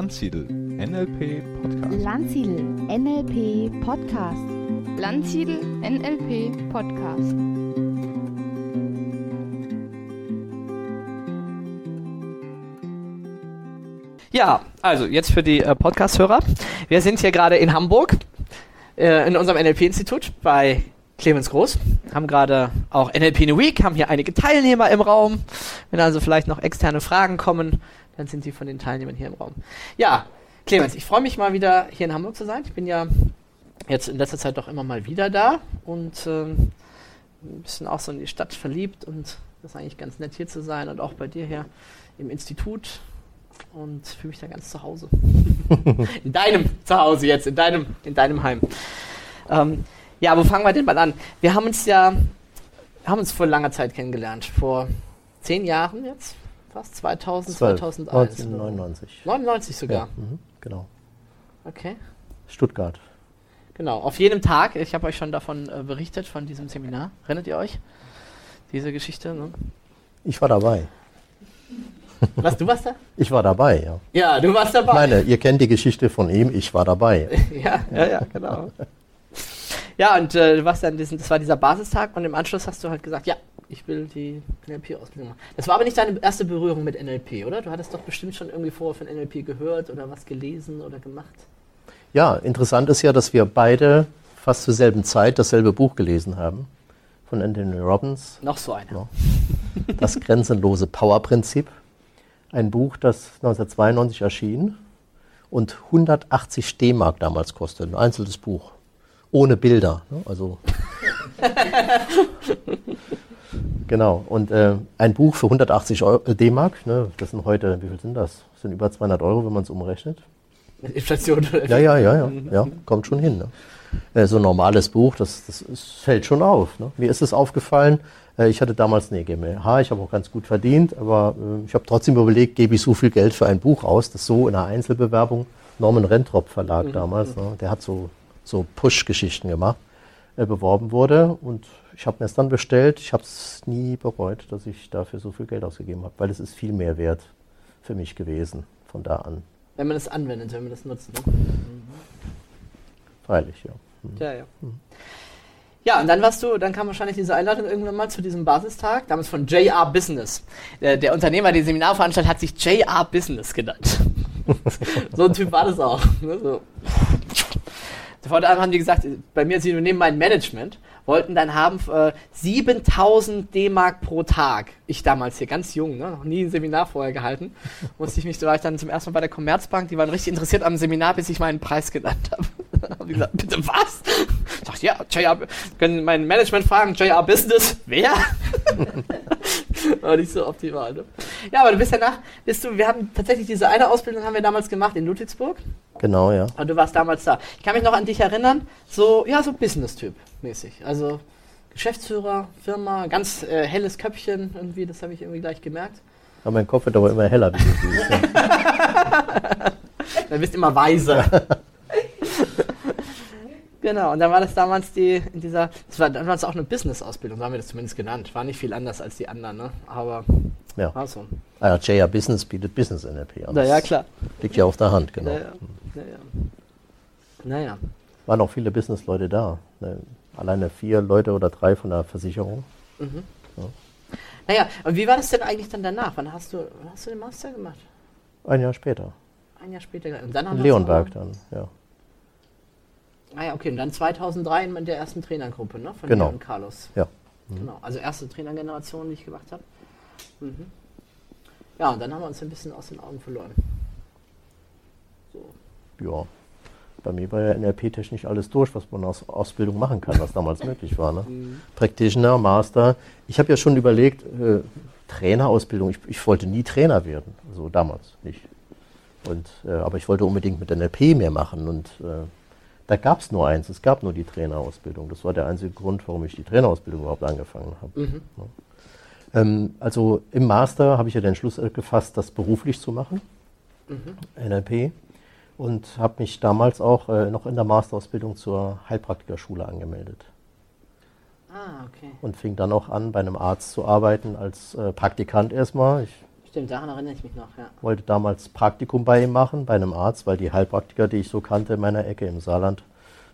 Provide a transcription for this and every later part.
Landsiedel NLP Podcast. Landsiedel NLP Podcast. Landsiedel NLP Podcast. Ja, also jetzt für die äh, Podcast-Hörer. Wir sind hier gerade in Hamburg äh, in unserem NLP-Institut bei Clemens Groß. Haben gerade auch NLP in a Week, haben hier einige Teilnehmer im Raum. Wenn also vielleicht noch externe Fragen kommen, dann sind sie von den Teilnehmern hier im Raum. Ja, Clemens, ich freue mich mal wieder hier in Hamburg zu sein. Ich bin ja jetzt in letzter Zeit doch immer mal wieder da und ähm, ein bisschen auch so in die Stadt verliebt und das ist eigentlich ganz nett hier zu sein und auch bei dir hier im Institut und fühle mich da ganz zu Hause. in deinem Zuhause jetzt, in deinem, in deinem Heim. Ähm, ja, wo fangen wir denn mal an? Wir haben uns ja, haben uns vor langer Zeit kennengelernt, vor zehn Jahren jetzt, fast 2000, 2001. 1999. 99 sogar. Ja, mhm, genau. Okay. Stuttgart. Genau, auf jedem Tag, ich habe euch schon davon äh, berichtet, von diesem Seminar. Erinnert ihr euch? Diese Geschichte, ne? Ich war dabei. Was, du warst da? Ich war dabei, ja. Ja, du warst dabei. Meine, ihr kennt die Geschichte von ihm, ich war dabei. ja, ja, ja, genau. Ja, und äh, warst dann diesen, das war dieser Basistag und im Anschluss hast du halt gesagt, ja, ich will die NLP-Ausbildung machen. Das war aber nicht deine erste Berührung mit NLP, oder? Du hattest doch bestimmt schon irgendwie vorher von NLP gehört oder was gelesen oder gemacht. Ja, interessant ist ja, dass wir beide fast zur selben Zeit dasselbe Buch gelesen haben von Anthony Robbins. Noch so einer. Das grenzenlose Power-Prinzip. Ein Buch, das 1992 erschien und 180 D-Mark damals kostete. Ein einzelnes Buch. Ohne Bilder. Ne? Also. genau. Und äh, ein Buch für 180 äh, D-Mark, ne? das sind heute, wie viel sind das? Das sind über 200 Euro, wenn man es umrechnet. Inflation Ja, ja, ja, ja, ja, kommt schon hin. Ne? Äh, so ein normales Buch, das, das, das fällt schon auf. Ne? Mir ist es aufgefallen, äh, ich hatte damals eine GmbH, ich habe auch ganz gut verdient, aber äh, ich habe trotzdem überlegt, gebe ich so viel Geld für ein Buch aus, das so in einer Einzelbewerbung, Norman Rentrop Verlag Mhm. damals, ne? der hat so, so Push-Geschichten gemacht, äh, beworben wurde und ich habe mir es dann bestellt. Ich habe es nie bereut, dass ich dafür so viel Geld ausgegeben habe, weil es ist viel mehr wert für mich gewesen von da an. Wenn man das anwendet, wenn man das nutzt. Ne? Freilich, ja. Ja, ja. Ja, und dann warst du, dann kam wahrscheinlich diese Einladung irgendwann mal zu diesem Basistag, damals von JR Business. Der, der Unternehmer, der Seminar veranstaltet, hat sich JR Business genannt. so ein Typ war das auch. Ne? So. Vor allem haben die gesagt, bei mir, sie nehmen mein Management, wollten dann haben äh, 7000 D-Mark pro Tag. Ich damals hier ganz jung, ne? noch nie ein Seminar vorher gehalten. Musste ich mich, da war ich dann zum ersten Mal bei der Commerzbank, die waren richtig interessiert am Seminar, bis ich meinen Preis genannt habe. haben die gesagt, bitte was? Ich dachte, ja, JR, können mein Management fragen, JR Business, wer? War nicht so optimal, ne? Ja, aber du bist ja nach, bist du, wir haben tatsächlich diese eine Ausbildung haben wir damals gemacht in Ludwigsburg. Genau, ja. Und du warst damals da. Ich kann mich noch an dich erinnern, so, ja, so Business-Typ mäßig. Also Geschäftsführer, Firma, ganz äh, helles Köpfchen irgendwie, das habe ich irgendwie gleich gemerkt. Aber mein Kopf wird aber immer heller. Wie du siehst, ja. Dann bist immer weiser. genau, und dann war das damals die, in dieser, das war damals auch eine Business-Ausbildung, so haben wir das zumindest genannt. War nicht viel anders als die anderen, ne? Aber ja. war so. Ah, ja, JR Business bietet Business NLP an. Naja, klar. Liegt ja auf der Hand, genau. Naja, naja. Naja. Waren auch viele Businessleute da. Ne, Alleine vier Leute oder drei von der Versicherung. Naja, und wie war das denn eigentlich dann danach? Wann hast du, wann hast du den Master gemacht? Ein Jahr später. Ein Jahr später. Und dann haben In Leonberg dann, ja. Ah ja, okay. Und dann 2003 in der ersten Trainergruppe, ne? Von Genau. und Carlos. Ja. Genau. Also erste Trainergeneration, die ich gemacht habe. Mhm. Ja, und dann haben wir uns ein bisschen aus den Augen verloren. So. Ja. Bei mir war ja NLP-technisch alles durch, was man aus Ausbildung machen kann, was damals möglich war. Ne? Practitioner, Master. Ich habe ja schon überlegt, äh, Trainerausbildung, ich, ich wollte nie Trainer werden. Also damals nicht. Und, äh, aber ich wollte unbedingt mit NLP mehr machen. Und äh, da gab es nur eins, es gab nur die Trainerausbildung. Das war der einzige Grund, warum ich die Trainerausbildung überhaupt angefangen habe. Mhm. Ja. Ähm, also im Master habe ich ja den Schluss äh, gefasst, das beruflich zu machen, NLP. Und habe mich damals auch äh, noch in der Masterausbildung zur Heilpraktikerschule angemeldet. Ah, okay. Und fing dann auch an, bei einem Arzt zu arbeiten als äh, Praktikant erstmal. Ich Stimmt, daran erinnere ich mich noch, ja. Wollte damals Praktikum bei ihm machen, bei einem Arzt, weil die Heilpraktiker, die ich so kannte in meiner Ecke im Saarland,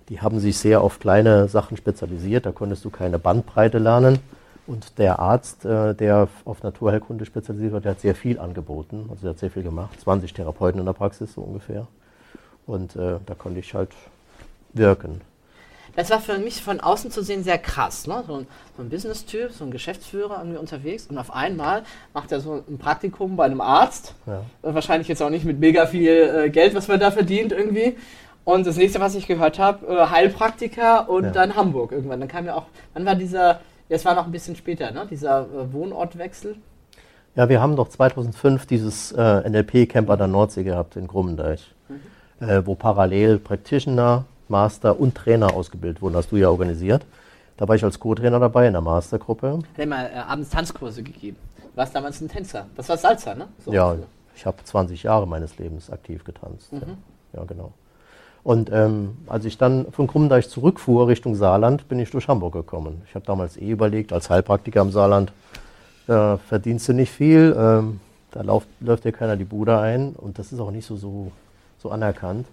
die haben sich sehr auf kleine Sachen spezialisiert. Da konntest du keine Bandbreite lernen. Und der Arzt, äh, der auf Naturheilkunde spezialisiert war, der hat sehr viel angeboten. Also der hat sehr viel gemacht. 20 Therapeuten in der Praxis so ungefähr. Und äh, da konnte ich halt wirken. Das war für mich von außen zu sehen sehr krass. Ne? So ein, so ein Business-Typ, so ein Geschäftsführer irgendwie unterwegs und auf einmal macht er so ein Praktikum bei einem Arzt. Ja. Äh, Wahrscheinlich jetzt auch nicht mit mega viel äh, Geld, was man da verdient irgendwie. Und das nächste, was ich gehört habe, äh, Heilpraktiker und Ja. dann Hamburg irgendwann. Dann kam ja auch, wann war dieser, das war noch ein bisschen später, ne? dieser äh, Wohnortwechsel. Ja, wir haben doch 2005 dieses äh, NLP-Camp an der Nordsee gehabt in Grummendeich, äh, wo parallel Practitioner, Master und Trainer ausgebildet wurden. Hast du ja organisiert. Da war ich als Co-Trainer dabei in der Mastergruppe. Hat er mal äh, abends Tanzkurse gegeben. Du warst damals ein Tänzer. Das war Salsa, ne? So Ja, ich habe 20 Jahre meines Lebens aktiv getanzt. Ja. ja, genau. Und ähm, als ich dann von Krummendeich zurückfuhr Richtung Saarland, bin ich durch Hamburg gekommen. Ich habe damals eh überlegt, als Heilpraktiker im Saarland äh, verdienst du nicht viel, ähm, da läuft, läuft dir keiner die Bude ein und das ist auch nicht so, so, so anerkannt.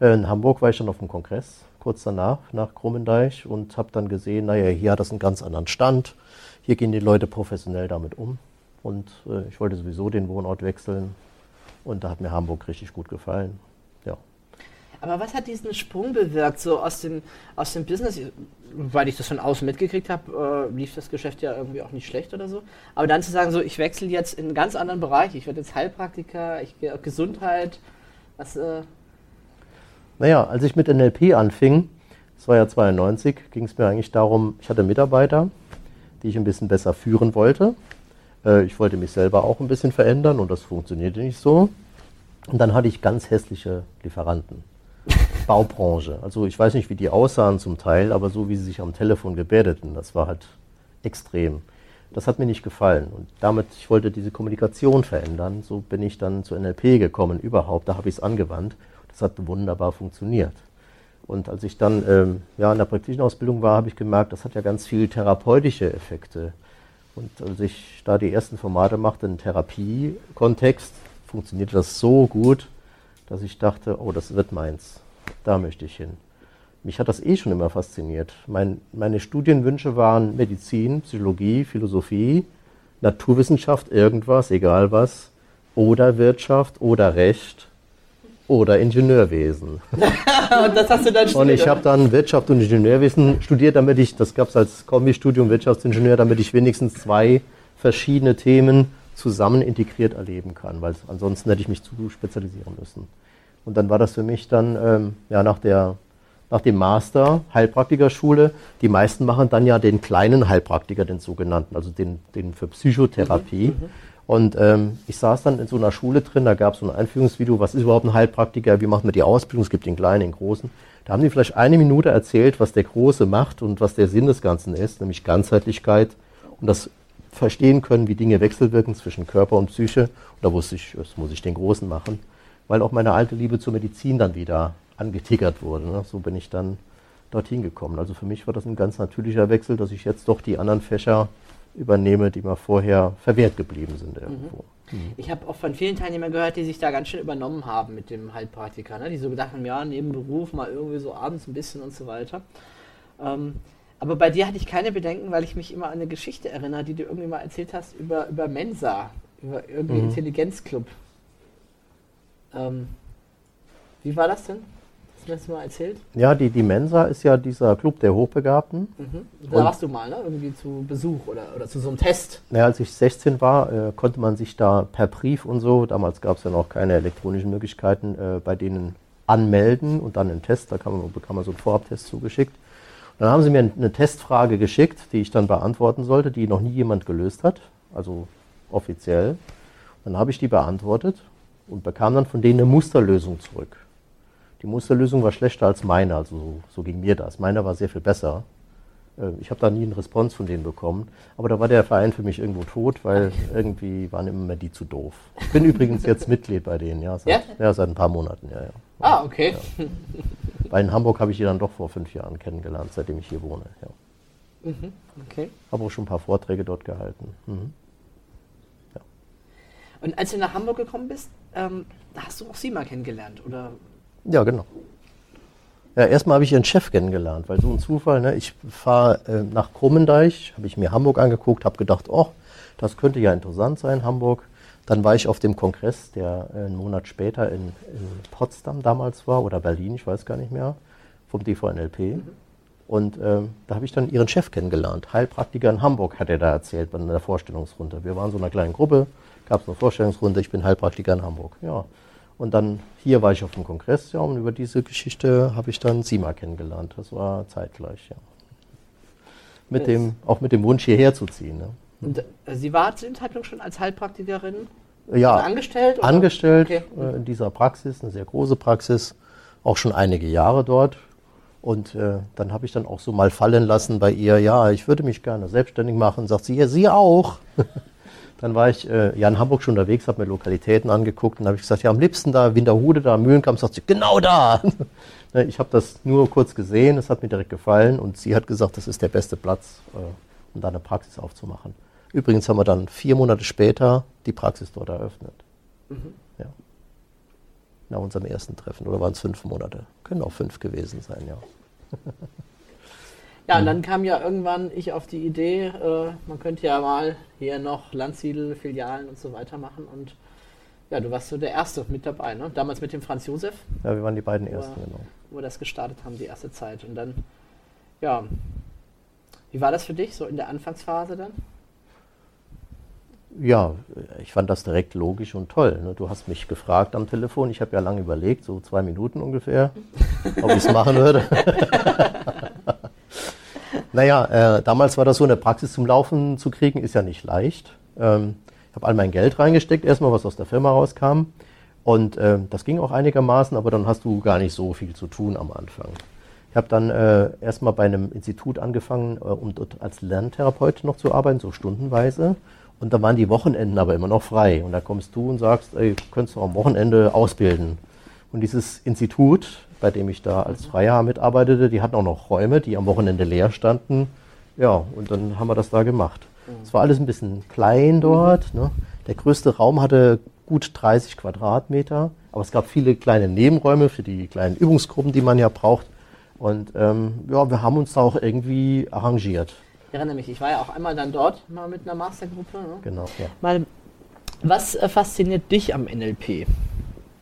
Äh, in Hamburg war ich dann auf dem Kongress, kurz danach, nach Krummendeich und habe dann gesehen, naja, hier hat das einen ganz anderen Stand, hier gehen die Leute professionell damit um und äh, ich wollte sowieso den Wohnort wechseln und da hat mir Hamburg richtig gut gefallen. Ja. Aber was hat diesen Sprung bewirkt, so aus dem, aus dem Business? Weil ich das von außen mitgekriegt habe, äh, lief das Geschäft ja irgendwie auch nicht schlecht oder so. Aber dann zu sagen, so, ich wechsle jetzt in einen ganz anderen Bereich, ich werde jetzt Heilpraktiker, ich gehe auf Gesundheit, was, äh, Naja, als ich mit NLP anfing, das war ja 92, ging es mir eigentlich darum, ich hatte Mitarbeiter, die ich ein bisschen besser führen wollte. Äh, ich wollte mich selber auch ein bisschen verändern und das funktionierte nicht so. Und dann hatte ich ganz hässliche Lieferanten. Baubranche. Also ich weiß nicht, wie die aussahen zum Teil, aber so wie sie sich am Telefon gebärdeten, das war halt extrem. Das hat mir nicht gefallen. Und damit, ich wollte diese Kommunikation verändern. So bin ich dann zu NLP gekommen überhaupt. Da habe ich es angewandt. Das hat wunderbar funktioniert. Und als ich dann ähm, ja, in der praktischen Ausbildung war, habe ich gemerkt, das hat ja ganz viel therapeutische Effekte. Und als ich da die ersten Formate machte im Therapie-Kontext, funktionierte das so gut, dass ich dachte, oh, das wird meins. Da möchte ich hin. Mich hat das eh schon immer fasziniert. Mein, meine Studienwünsche waren Medizin, Psychologie, Philosophie, Naturwissenschaft, irgendwas, egal was, oder Wirtschaft oder Recht oder Ingenieurwesen. und das hast du dann Und ich habe dann Wirtschaft und Ingenieurwesen studiert, damit ich, das gab es als Kombistudium Wirtschaftsingenieur, damit ich wenigstens zwei verschiedene Themen zusammen integriert erleben kann, weil ansonsten hätte ich mich zu spezialisieren müssen. Und dann war das für mich dann ähm, ja, nach, der, nach dem Master Heilpraktikerschule. Die meisten machen dann ja den kleinen Heilpraktiker, den sogenannten, also den, den für Psychotherapie. Und ähm, ich saß dann in so einer Schule drin, da gab es so ein Einführungsvideo, was ist überhaupt ein Heilpraktiker, wie macht man die Ausbildung, es gibt den kleinen, den großen. Da haben die vielleicht eine Minute erzählt, was der Große macht und was der Sinn des Ganzen ist, nämlich Ganzheitlichkeit und das verstehen können, wie Dinge wechselwirken zwischen Körper und Psyche. Und da wusste ich, das muss ich den Großen machen, weil auch meine alte Liebe zur Medizin dann wieder angetickert wurde. Ne? So bin ich dann dorthin gekommen. Also für mich war das ein ganz natürlicher Wechsel, dass ich jetzt doch die anderen Fächer übernehme, die mir vorher verwehrt geblieben sind irgendwo. Ich habe auch von vielen Teilnehmern gehört, die sich da ganz schön übernommen haben mit dem Heilpraktiker, ne? die so gedacht haben, ja, neben Beruf mal irgendwie so abends ein bisschen und so weiter. Ähm, aber bei dir hatte ich keine Bedenken, weil ich mich immer an eine Geschichte erinnere, die du irgendwie mal erzählt hast über, über Mensa, über irgendeinen Mhm. Intelligenzclub. Ähm, wie war das denn? Hast du mir das mal erzählt? Ja, die, die Mensa ist ja dieser Club der Hochbegabten. Mhm. Da Und- warst du mal, ne? Irgendwie zu Besuch oder, oder zu so einem Test. Ja, als ich 16 war, äh, konnte man sich da per Brief und so, damals gab es ja noch keine elektronischen Möglichkeiten, äh, bei denen anmelden und dann einen Test, da man, bekam man so einen Vorabtest zugeschickt. Und dann haben sie mir eine Testfrage geschickt, die ich dann beantworten sollte, die noch nie jemand gelöst hat, also offiziell. Dann habe ich die beantwortet und bekam dann von denen eine Musterlösung zurück. Die Musterlösung war schlechter als meine, also so, so ging mir das. Meine war sehr viel besser. Äh, Ich habe da nie einen Response von denen bekommen. Aber da war der Verein für mich irgendwo tot, weil irgendwie waren immer die zu doof. Ich bin übrigens jetzt Mitglied bei denen, ja. Seit, ja? seit ein paar Monaten, ja, ja. Ah, okay. Weil in Hamburg habe ich die dann doch vor fünf Jahren kennengelernt, seitdem ich hier wohne. Ja. okay. Habe auch schon ein paar Vorträge dort gehalten. Mhm. Und als du nach Hamburg gekommen bist, ähm, da hast du auch sie mal kennengelernt, oder? Ja, genau. Ja, erstmal habe ich ihren Chef kennengelernt, weil so ein Zufall, ne? ich fahre äh, nach Krummendeich, habe ich mir Hamburg angeguckt, habe gedacht, oh, das könnte ja interessant sein, Hamburg. Dann war ich auf dem Kongress, der äh, einen Monat später in, in Potsdam damals war oder Berlin, ich weiß gar nicht mehr, vom DVNLP. Und ähm, da habe ich dann ihren Chef kennengelernt. Heilpraktiker in Hamburg, hat er da erzählt bei einer Vorstellungsrunde. Wir waren so in einer kleinen Gruppe, gab es eine Vorstellungsrunde, ich bin Heilpraktiker in Hamburg. Ja. Und dann hier war ich auf dem Kongress, ja, und über diese Geschichte habe ich dann Sima kennengelernt. Das war zeitgleich, ja. Mit dem, auch mit dem Wunsch, hierher zu ziehen. Ne? Und äh, sie war zu dem Zeitpunkt schon als Heilpraktikerin ja, angestellt? Oder? Angestellt Okay. äh, in dieser Praxis, eine sehr große Praxis, auch schon einige Jahre dort. Und äh, dann habe ich dann auch so mal fallen lassen bei ihr, ja, ich würde mich gerne selbstständig machen. Sagt sie, ja, sie auch. dann war ich äh, ja in Hamburg schon unterwegs, habe mir Lokalitäten angeguckt und habe ich gesagt, ja, am liebsten da, Winterhude, da, Mühlenkamp, sagt sie, genau da. Ne, ich habe das nur kurz gesehen, es hat mir direkt gefallen und sie hat gesagt, das ist der beste Platz, äh, um da eine Praxis aufzumachen. Übrigens haben wir dann vier Monate später die Praxis dort eröffnet. Ja. Nach unserem ersten Treffen. Oder waren es fünf Monate? Können auch fünf gewesen sein, ja. Ja, und dann kam ja irgendwann ich auf die Idee, äh, man könnte ja mal hier noch Landsiedel, Filialen und so weiter machen. Und ja, du warst so der Erste mit dabei, ne? Damals mit dem Franz Josef, Ja, wir waren die beiden Ja. ersten, genau. wo wir das gestartet haben, die erste Zeit. Und dann, ja, wie war das für dich, so in der Anfangsphase dann? Ja, ich fand das direkt logisch und toll. Ne? Du hast mich gefragt am Telefon, ich habe ja lange überlegt, so zwei Minuten ungefähr, ob ich es machen würde. naja, äh, damals war das so, eine Praxis zum Laufen zu kriegen, ist ja nicht leicht. Ähm, ich habe all mein Geld reingesteckt, erstmal, was aus der Firma rauskam. Und ähm, das ging auch einigermaßen, aber dann hast du gar nicht so viel zu tun am Anfang. Ich habe dann äh, erstmal bei einem Institut angefangen, äh, um dort als Lerntherapeut noch zu arbeiten, so stundenweise. Und da waren die Wochenenden aber immer noch frei. Und da kommst du und sagst, ey, du könntest doch am Wochenende ausbilden. Und dieses Institut, bei dem ich da als Freier mitarbeitete, die hatten auch noch Räume, die am Wochenende leer standen. Ja, und dann haben wir das da gemacht. Es war alles ein bisschen klein dort. Ne? Der größte Raum hatte gut 30 Quadratmeter, aber es gab viele kleine Nebenräume für die kleinen Übungsgruppen, die man ja braucht. Und ähm, ja, wir haben uns da auch irgendwie arrangiert. Ich erinnere mich, ich war ja auch einmal dann dort, mal mit einer Mastergruppe. Ne? Genau. Ja. Mal, was äh, fasziniert dich am NLP?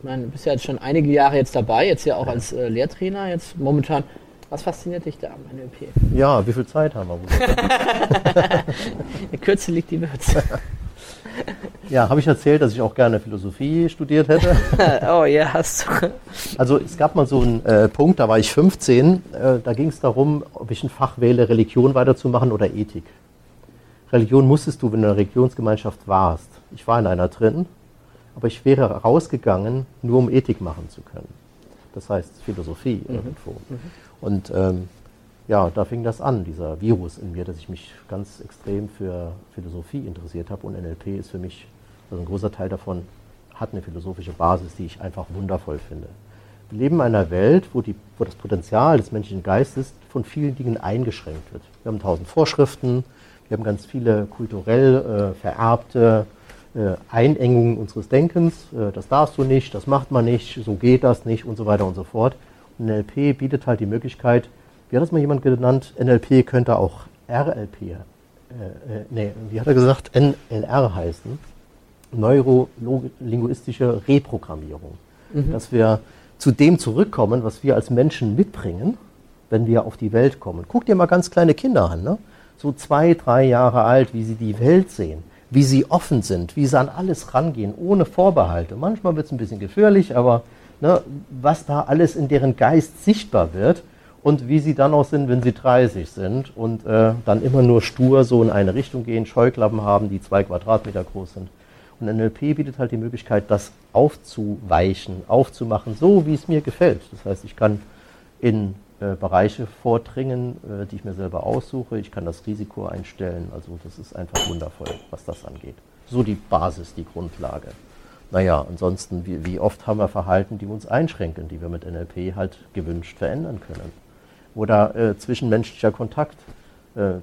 Ich meine, du bist ja jetzt schon einige Jahre jetzt dabei, jetzt ja auch als äh, Lehrtrainer, jetzt momentan. Was fasziniert dich da am NLP? ja, wie viel Zeit haben wir? In der Kürze liegt die Würze. ja, habe ich erzählt, dass ich auch gerne Philosophie studiert hätte. oh ja, hast du. Also es gab mal so einen äh, Punkt, da war ich 15, äh, da ging es darum, ob ich ein Fach wähle, Religion weiterzumachen oder Ethik. Religion musstest du, wenn du in einer Religionsgemeinschaft warst. Ich war in einer drin, aber ich wäre rausgegangen, nur um Ethik machen zu können. Das heißt Philosophie irgendwo. Und ähm, ja, da fing das an, dieser Virus in mir, dass ich mich ganz extrem für Philosophie interessiert habe. Und NLP ist für mich, also ein großer Teil davon hat eine philosophische Basis, die ich einfach wundervoll finde. Wir leben in einer Welt, wo, die, wo das Potenzial des menschlichen Geistes von vielen Dingen eingeschränkt wird. Wir haben tausend Vorschriften, wir haben ganz viele kulturell äh, vererbte äh, Einengungen unseres Denkens. Äh, das darfst du nicht, das macht man nicht, so geht das nicht und so weiter und so fort. Und NLP bietet halt die Möglichkeit, wie hat das mal jemand genannt, NLP könnte auch RLP, äh, äh, nee, wie hat er gesagt, NLR heißen, neurolinguistische Reprogrammierung. Dass wir zu dem zurückkommen, was wir als Menschen mitbringen, wenn wir auf die Welt kommen. Guck dir mal ganz kleine Kinder an, ne? so zwei, drei Jahre alt, wie sie die Welt sehen, wie sie offen sind, wie sie an alles rangehen, ohne Vorbehalte. Manchmal wird es ein bisschen gefährlich, aber ne, was da alles in deren Geist sichtbar wird und wie sie dann auch sind, wenn sie 30 sind und äh, dann immer nur stur so in eine Richtung gehen, Scheuklappen haben, die zwei Quadratmeter groß sind. Und NLP bietet halt die Möglichkeit, das aufzuweichen, aufzumachen, so wie es mir gefällt. Das heißt, ich kann in äh, Bereiche vordringen, äh, die ich mir selber aussuche. Ich kann das Risiko einstellen. Also das ist einfach wundervoll, was das angeht. So die Basis, die Grundlage. Naja, ansonsten, wie, wie oft haben wir Verhalten, die uns einschränken, die wir mit NLP halt gewünscht verändern können. Oder äh, zwischenmenschlicher Kontakt. Äh,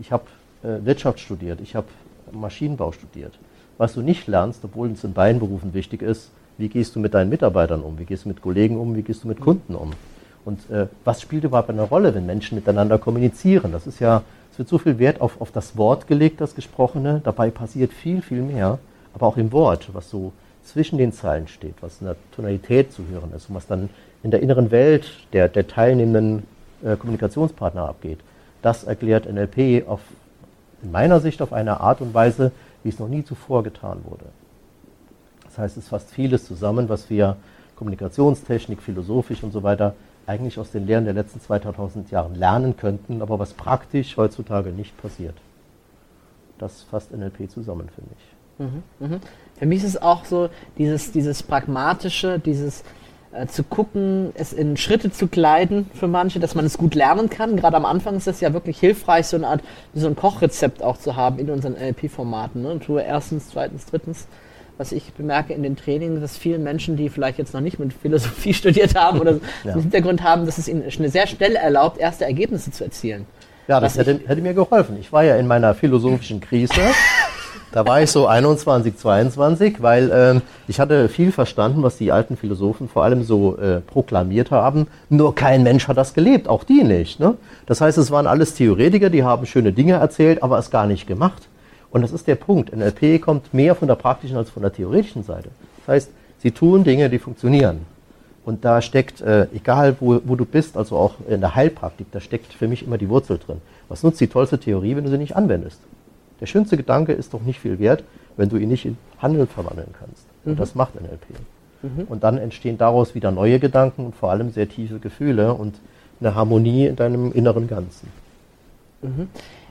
ich habe äh, Wirtschaft studiert, ich habe Maschinenbau studiert. Was du nicht lernst, obwohl es in beiden Berufen wichtig ist, wie gehst du mit deinen Mitarbeitern um, wie gehst du mit Kollegen um, wie gehst du mit Kunden um. Und äh, was spielt überhaupt eine Rolle, wenn Menschen miteinander kommunizieren? Das ist ja, es wird so viel Wert auf, auf das Wort gelegt, das Gesprochene. Dabei passiert viel, viel mehr, aber auch im Wort, was so zwischen den Zeilen steht, was in der Tonalität zu hören ist und was dann in der inneren Welt der, der teilnehmenden äh, Kommunikationspartner abgeht. Das erklärt NLP auf, in meiner Sicht auf eine Art und Weise, wie es noch nie zuvor getan wurde. Das heißt, es fasst vieles zusammen, was wir Kommunikationstechnik, philosophisch und so weiter eigentlich aus den Lehren der letzten 2000 Jahre lernen könnten, aber was praktisch heutzutage nicht passiert. Das fasst NLP zusammen, finde ich. Mhm, mh. Für mich ist es auch so dieses, dieses pragmatische, dieses äh, zu gucken, es in Schritte zu kleiden für manche, dass man es gut lernen kann. Gerade am Anfang ist es ja wirklich hilfreich, so eine Art, so ein Kochrezept auch zu haben in unseren NLP-Formaten. Ne? Tue erstens, zweitens, drittens. Was ich bemerke in den Trainings, dass vielen Menschen, die vielleicht jetzt noch nicht mit Philosophie studiert haben oder ja. einen Hintergrund haben, dass es ihnen sehr schnell erlaubt, erste Ergebnisse zu erzielen. Ja, das hätte, hätte, mir geholfen. Ich war ja in meiner philosophischen Krise Da war ich so 21, 22, weil ähm, ich hatte viel verstanden, was die alten Philosophen vor allem so äh, proklamiert haben. Nur kein Mensch hat das gelebt, auch die nicht. Ne? Das heißt, es waren alles Theoretiker, die haben schöne Dinge erzählt, aber es gar nicht gemacht. Und das ist der Punkt. NLP kommt mehr von der praktischen als von der theoretischen Seite. Das heißt, sie tun Dinge, die funktionieren. Und da steckt, äh, egal wo, wo du bist, also auch in der Heilpraktik, da steckt für mich immer die Wurzel drin. Was nutzt die tollste Theorie, wenn du sie nicht anwendest? Der schönste Gedanke ist doch nicht viel wert, wenn du ihn nicht in Handeln verwandeln kannst. Mhm. Und das macht NLP. Mhm. Und dann entstehen daraus wieder neue Gedanken und vor allem sehr tiefe Gefühle und eine Harmonie in deinem inneren Ganzen. Mhm.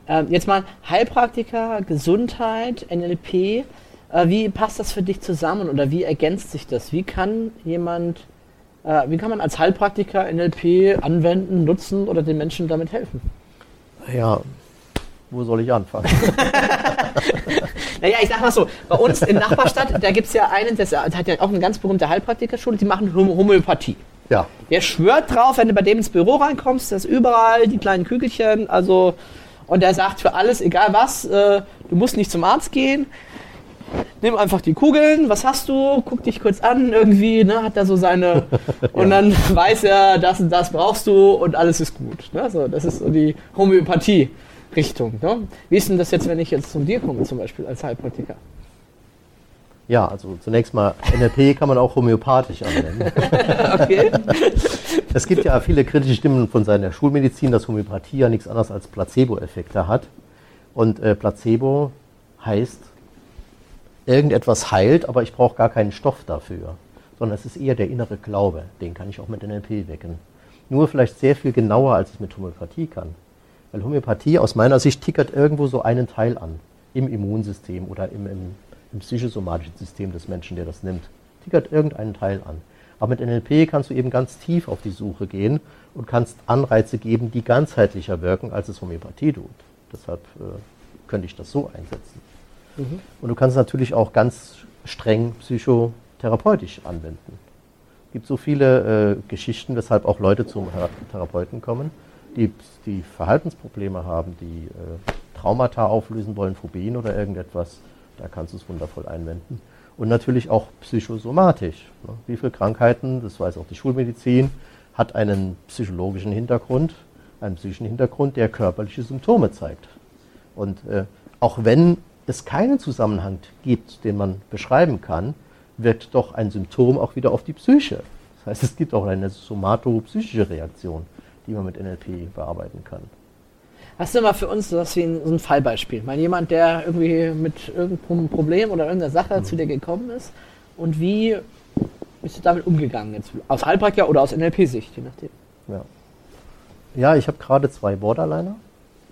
Äh, jetzt mal Heilpraktiker, Gesundheit, NLP. Äh, wie passt das für dich zusammen oder wie ergänzt sich das? Wie kann jemand, äh, wie kann man als Heilpraktiker NLP anwenden, nutzen oder den Menschen damit helfen? Ja, wo soll ich anfangen? naja, ich sag mal so, bei uns in Nachbarstadt, da gibt es ja einen, der hat ja auch eine ganz berühmte Heilpraktikerschule, die machen Homöopathie. Ja. Der schwört drauf, wenn du bei dem ins Büro reinkommst, dass überall die kleinen Kügelchen, also, und der sagt für alles, egal was, äh, du musst nicht zum Arzt gehen, nimm einfach die Kugeln, was hast du, guck dich kurz an, irgendwie, ne, hat er so seine, und ja. dann weiß er, das und das brauchst du und alles ist gut. Ne? So, das ist so die Homöopathie. Richtung. Ne? Wie ist denn das jetzt, wenn ich jetzt zu dir komme, zum Beispiel als Heilpraktiker? Ja, also zunächst mal, NLP kann man auch homöopathisch anwenden. okay. Es gibt ja viele kritische Stimmen von seiner Schulmedizin, dass Homöopathie ja nichts anderes als Placebo-Effekte hat. Und äh, Placebo heißt, irgendetwas heilt, aber ich brauche gar keinen Stoff dafür. Sondern es ist eher der innere Glaube, den kann ich auch mit NLP wecken. Nur vielleicht sehr viel genauer, als ich mit Homöopathie kann. Weil Homöopathie aus meiner Sicht tickert irgendwo so einen Teil an. Im Immunsystem oder im, im, im psychosomatischen System des Menschen, der das nimmt. Tickert irgendeinen Teil an. Aber mit NLP kannst du eben ganz tief auf die Suche gehen und kannst Anreize geben, die ganzheitlicher wirken, als es Homöopathie tut. Deshalb äh, könnte ich das so einsetzen. Mhm. Und du kannst es natürlich auch ganz streng psychotherapeutisch anwenden. Es gibt so viele äh, Geschichten, weshalb auch Leute zum Therapeuten kommen die, die Verhaltensprobleme haben, die äh, Traumata auflösen wollen, Phobien oder irgendetwas, da kannst du es wundervoll einwenden. Und natürlich auch psychosomatisch. Ne? Wie viele Krankheiten, das weiß auch die Schulmedizin, hat einen psychologischen Hintergrund, einen psychischen Hintergrund, der körperliche Symptome zeigt. Und äh, auch wenn es keinen Zusammenhang gibt, den man beschreiben kann, wirkt doch ein Symptom auch wieder auf die Psyche. Das heißt, es gibt auch eine somatopsychische Reaktion die man mit NLP bearbeiten kann. Hast du mal für uns so, wie ein, so ein Fallbeispiel? Mal jemand, der irgendwie mit irgendeinem Problem oder irgendeiner Sache zu dir gekommen ist und wie bist du damit umgegangen? Jetzt aus Heilpraktiker oder aus NLP-Sicht, je nachdem. Ja, ja ich habe gerade zwei Borderliner.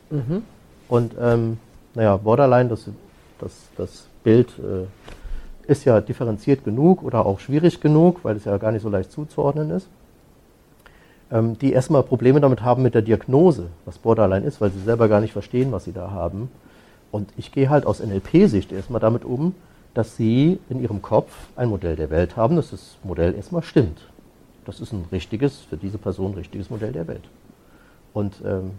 Mhm. Und ähm, naja, Borderline, das, das, das Bild äh, ist ja differenziert genug oder auch schwierig genug, weil es ja gar nicht so leicht zuzuordnen ist. Ähm, die erstmal Probleme damit haben mit der Diagnose, was Borderline ist, weil sie selber gar nicht verstehen, was sie da haben. Und ich gehe halt aus NLP-Sicht erstmal damit um, dass sie in ihrem Kopf ein Modell der Welt haben, dass das Modell erstmal stimmt. Das ist ein richtiges, für diese Person richtiges Modell der Welt. Und ähm,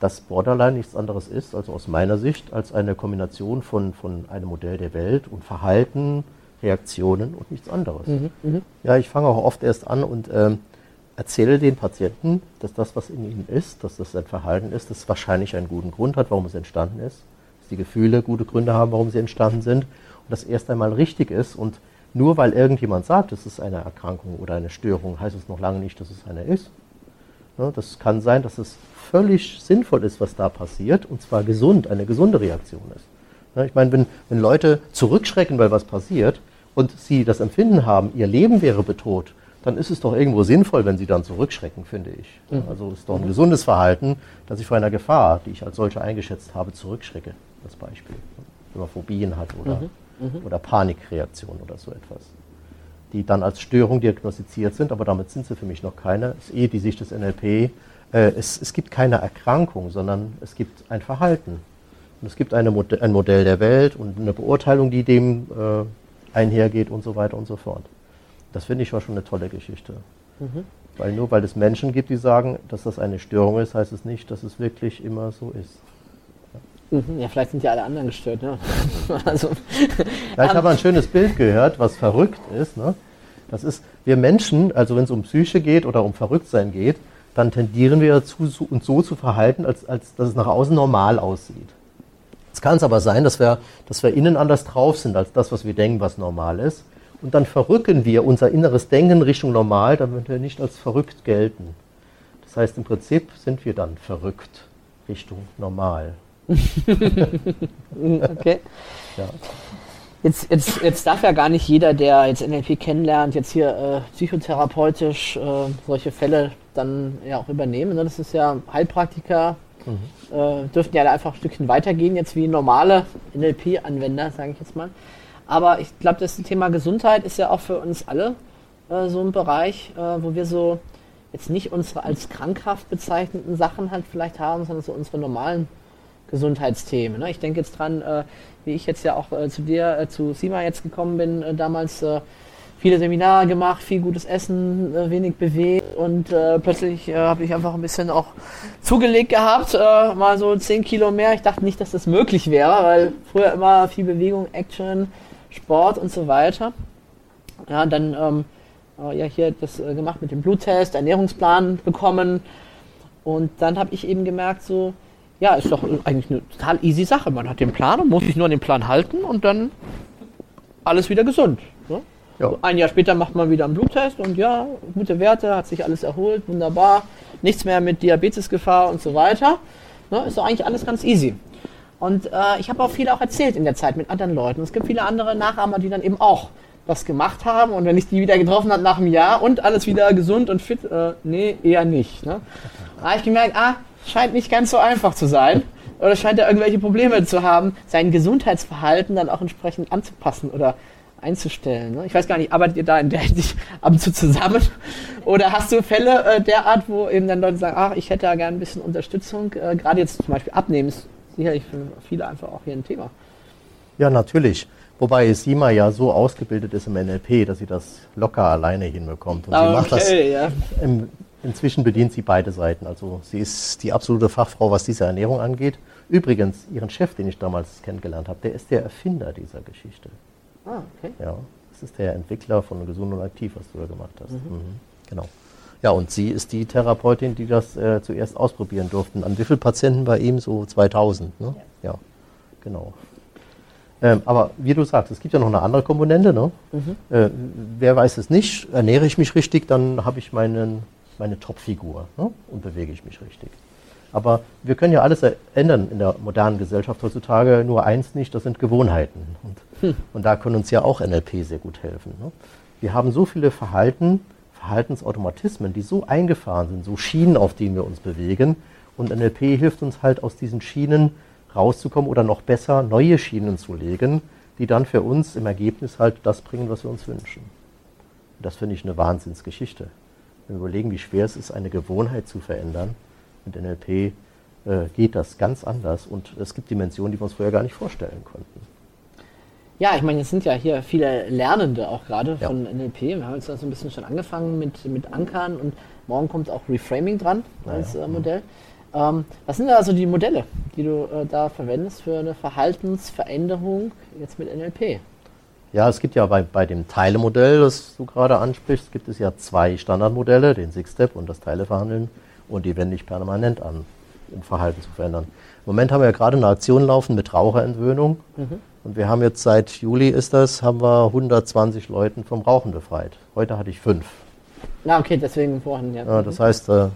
dass Borderline nichts anderes ist, also aus meiner Sicht, als eine Kombination von, von einem Modell der Welt und Verhalten, Reaktionen und nichts anderes. Mhm, Ja, ich fange auch oft erst an und ähm, erzähle den Patienten, dass das, was in ihnen ist, dass das sein Verhalten ist, das wahrscheinlich einen guten Grund hat, warum es entstanden ist, dass die Gefühle gute Gründe haben, warum sie entstanden sind und das erst einmal richtig ist und nur weil irgendjemand sagt, es ist eine Erkrankung oder eine Störung, heißt es noch lange nicht, dass es eine ist. Das kann sein, dass es völlig sinnvoll ist, was da passiert, und zwar gesund, eine gesunde Reaktion ist. Ich meine, wenn, wenn Leute zurückschrecken, weil was passiert, und sie das Empfinden haben, ihr Leben wäre bedroht, dann ist es doch irgendwo sinnvoll, wenn sie dann zurückschrecken, finde ich. Ja, Also es ist doch ein gesundes Verhalten, dass ich vor einer Gefahr, die ich als solche eingeschätzt habe, zurückschrecke, als Beispiel. Wenn man Phobien hat oder, oder Panikreaktion oder so etwas die dann als Störung diagnostiziert sind, aber damit sind sie für mich noch keine. Das ist eh die Sicht des NLP. Äh, es, es gibt keine Erkrankung, sondern es gibt ein Verhalten. Und es gibt eine Mod ein Modell der Welt und eine Beurteilung, die dem äh, einhergeht und so weiter und so fort. Das finde ich war schon eine tolle Geschichte. Weil nur weil es Menschen gibt, die sagen, dass das eine Störung ist, heißt es nicht, dass es wirklich immer so ist. Mhm, Ja, vielleicht sind ja alle anderen gestört, ne? also, Ja, ich habe ein schönes Bild gehört, was verrückt ist. Ne? Das ist, wir Menschen, also wenn es um Psyche geht oder um Verrücktsein geht, dann tendieren wir dazu, uns so zu verhalten, als, als dass es nach außen normal aussieht. Es kann es aber sein, dass wir, dass wir innen anders drauf sind, als das, was wir denken, was normal ist. Und dann verrücken wir unser inneres Denken Richtung normal, damit wir nicht als verrückt gelten. Das heißt, im Prinzip sind wir dann verrückt Richtung normal. okay. Ja. Jetzt, jetzt, jetzt darf ja gar nicht jeder, der jetzt NLP kennenlernt, jetzt hier äh, psychotherapeutisch äh, solche Fälle dann ja auch übernehmen. Ne? Das ist ja Heilpraktiker, äh, dürften ja da einfach ein Stückchen weitergehen, jetzt wie normale NLP-Anwender, sage ich jetzt mal. Aber ich glaube, das Thema Gesundheit ist ja auch für uns alle äh, so ein Bereich, äh, wo wir so jetzt nicht unsere als krankhaft bezeichneten Sachen halt vielleicht haben, sondern so unsere normalen Gesundheitsthemen. Ne? Ich denke jetzt dran, äh, wie ich jetzt ja auch äh, zu dir, äh, zu Sima jetzt gekommen bin, äh, damals viele Seminare gemacht, viel gutes Essen, wenig bewegt und plötzlich habe ich einfach ein bisschen auch zugelegt gehabt, mal so 10 Kilo mehr. Ich dachte nicht, dass das möglich wäre, weil früher immer viel Bewegung, Action, Sport und so weiter. Ja, dann ähm, äh, ja hier das äh, gemacht mit dem Bluttest, Ernährungsplan bekommen und dann habe ich eben gemerkt, so, ja, ist doch eigentlich eine total easy Sache. Man hat den Plan und muss sich nur an den Plan halten und dann alles wieder gesund. Ne? Ja. So ein Jahr später macht man wieder einen Bluttest und ja, gute Werte, hat sich alles erholt, wunderbar. Nichts mehr mit Diabetesgefahr und so weiter. Ne? Ist doch eigentlich alles ganz easy. Und äh, ich habe auch viel auch erzählt in der Zeit mit anderen Leuten. Es gibt viele andere Nachahmer, die dann eben auch das gemacht haben und wenn ich die wieder getroffen habe nach einem Jahr und alles wieder gesund und fit, äh, nee, eher nicht. Ne? Da habe ich gemerkt, ah, scheint nicht ganz so einfach zu sein. Oder scheint er irgendwelche Probleme zu haben, sein Gesundheitsverhalten dann auch entsprechend anzupassen oder einzustellen. Ne? Ich weiß gar nicht, arbeitet ihr da in der Hinsicht ab und zu zusammen? Oder hast du Fälle äh, derart, wo eben dann Leute sagen, ach, ich hätte da gerne ein bisschen Unterstützung, äh, gerade jetzt zum Beispiel Abnehmen ist sicherlich für viele einfach auch hier ein Thema. Ja, natürlich. Wobei Sima ja so ausgebildet ist im NLP, dass sie das locker alleine hinbekommt. Und sie macht das ja. im, inzwischen bedient sie beide Seiten. Also sie ist die absolute Fachfrau, was diese Ernährung angeht. Übrigens, ihren Chef, den ich damals kennengelernt habe, der ist der Erfinder dieser Geschichte. Ah, okay. Ja, das ist der Entwickler von Gesund und Aktiv, was du da gemacht hast. Mhm. Genau. Ja, und sie ist die Therapeutin, die das äh, zuerst ausprobieren durften. An wie vielen Patienten bei ihm? So 2000, ne? Ja, genau. Ähm, aber wie du sagst, es gibt ja noch eine andere Komponente. Ne? Äh, wer weiß es nicht, ernähre ich mich richtig, dann habe ich meinen, meine Topfigur ne? und bewege ich mich richtig. Aber wir können ja alles ändern in der modernen Gesellschaft heutzutage, nur eins nicht, das sind Gewohnheiten. Und, und da können uns ja auch NLP sehr gut helfen. Ne? Wir haben so viele Verhalten, Verhaltensautomatismen, die so eingefahren sind, so Schienen, auf denen wir uns bewegen. Und NLP hilft uns halt aus diesen Schienen rauszukommen oder noch besser neue Schienen zu legen, die dann für uns im Ergebnis halt das bringen, was wir uns wünschen. Und das finde ich eine Wahnsinnsgeschichte. Wenn wir überlegen, wie schwer es ist, eine Gewohnheit zu verändern, mit NLP äh, geht das ganz anders und es gibt Dimensionen, die wir uns vorher gar nicht vorstellen konnten. Ja, ich meine, es sind ja hier viele Lernende auch gerade Ja. von NLP. Wir haben jetzt so ein bisschen schon angefangen mit, mit Ankern und morgen kommt auch Reframing dran als ja. äh, Modell. Ähm, was sind da also die Modelle, die du äh, da verwendest für eine Verhaltensveränderung jetzt mit NLP? Ja, es gibt ja bei, bei dem Teilemodell, das du gerade ansprichst, gibt es ja zwei Standardmodelle, den Six-Step und das Teileverhandeln. Und die wende ich permanent an, um Verhalten zu verändern. Im Moment haben wir ja gerade eine Aktion laufen mit Raucherentwöhnung. Mhm. Und wir haben jetzt seit Juli ist das, haben wir 120 Leuten vom Rauchen befreit. Heute hatte ich fünf. Na, okay, deswegen vorhin, ja. ja das heißt, äh,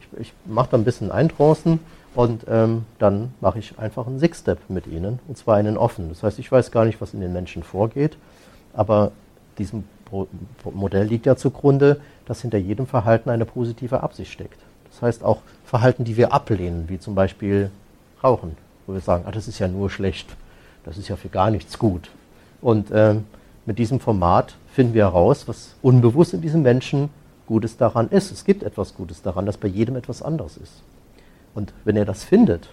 ich, ich mache da ein bisschen Eintrancen und ähm, dann mache ich einfach einen Six-Step mit ihnen, und zwar einen offen. Das heißt, ich weiß gar nicht, was in den Menschen vorgeht, aber diesem Pro Modell liegt ja zugrunde, dass hinter jedem Verhalten eine positive Absicht steckt. Das heißt auch Verhalten, die wir ablehnen, wie zum Beispiel Rauchen, wo wir sagen, ah, das ist ja nur schlecht, das ist ja für gar nichts gut. Und ähm, mit diesem Format finden wir heraus, was unbewusst in diesem Menschen Gutes daran ist. Es gibt etwas Gutes daran, dass bei jedem etwas anderes ist. Und wenn er das findet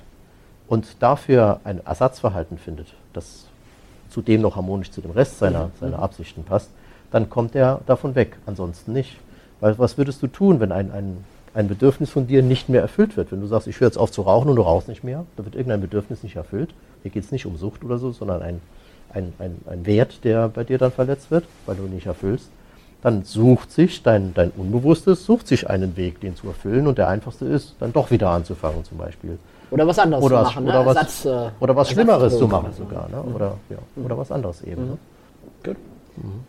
und dafür ein Ersatzverhalten findet, das zudem noch harmonisch zu dem Rest seiner, seiner Absichten passt, dann kommt er davon weg. Ansonsten nicht. Weil was würdest du tun, wenn ein, ein, ein Bedürfnis von dir nicht mehr erfüllt wird? Wenn du sagst, ich höre jetzt auf zu rauchen und du rauchst nicht mehr, dann wird irgendein Bedürfnis nicht erfüllt. Hier geht es nicht um Sucht oder so, sondern ein, ein, ein, ein Wert, der bei dir dann verletzt wird, weil du ihn nicht erfüllst dann sucht sich dein, dein Unbewusstes, sucht sich einen Weg, den zu erfüllen und der einfachste ist, dann doch wieder anzufangen zum Beispiel. Oder was anderes oder zu machen. Oder, ne? was, Ersatz, äh, oder was Schlimmeres zu machen sogar. Ne? Mhm. Oder, ja, mhm. oder was anderes eben. Ne? Gut. Mhm.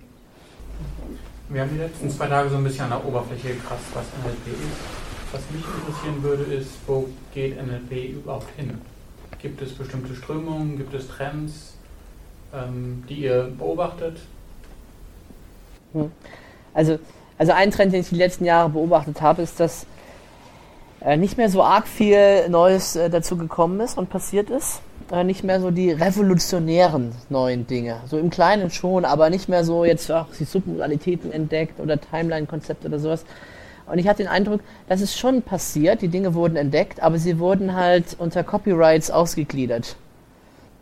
Wir haben die letzten zwei Tage so ein bisschen an der Oberfläche gekratzt, was NLP ist. Was mich interessieren würde, ist, wo geht NLP überhaupt hin? Gibt es bestimmte Strömungen, gibt es Trends, ähm, die ihr beobachtet? Hm. Also, also ein Trend, den ich die letzten Jahre beobachtet habe, ist, dass äh, nicht mehr so arg viel Neues äh, dazu gekommen ist und passiert ist. Äh, nicht mehr so die revolutionären neuen Dinge. So im Kleinen schon, aber nicht mehr so jetzt auch die Submodalitäten entdeckt oder Timeline-Konzepte oder sowas. Und ich hatte den Eindruck, dass es schon passiert, die Dinge wurden entdeckt, aber sie wurden halt unter Copyrights ausgegliedert.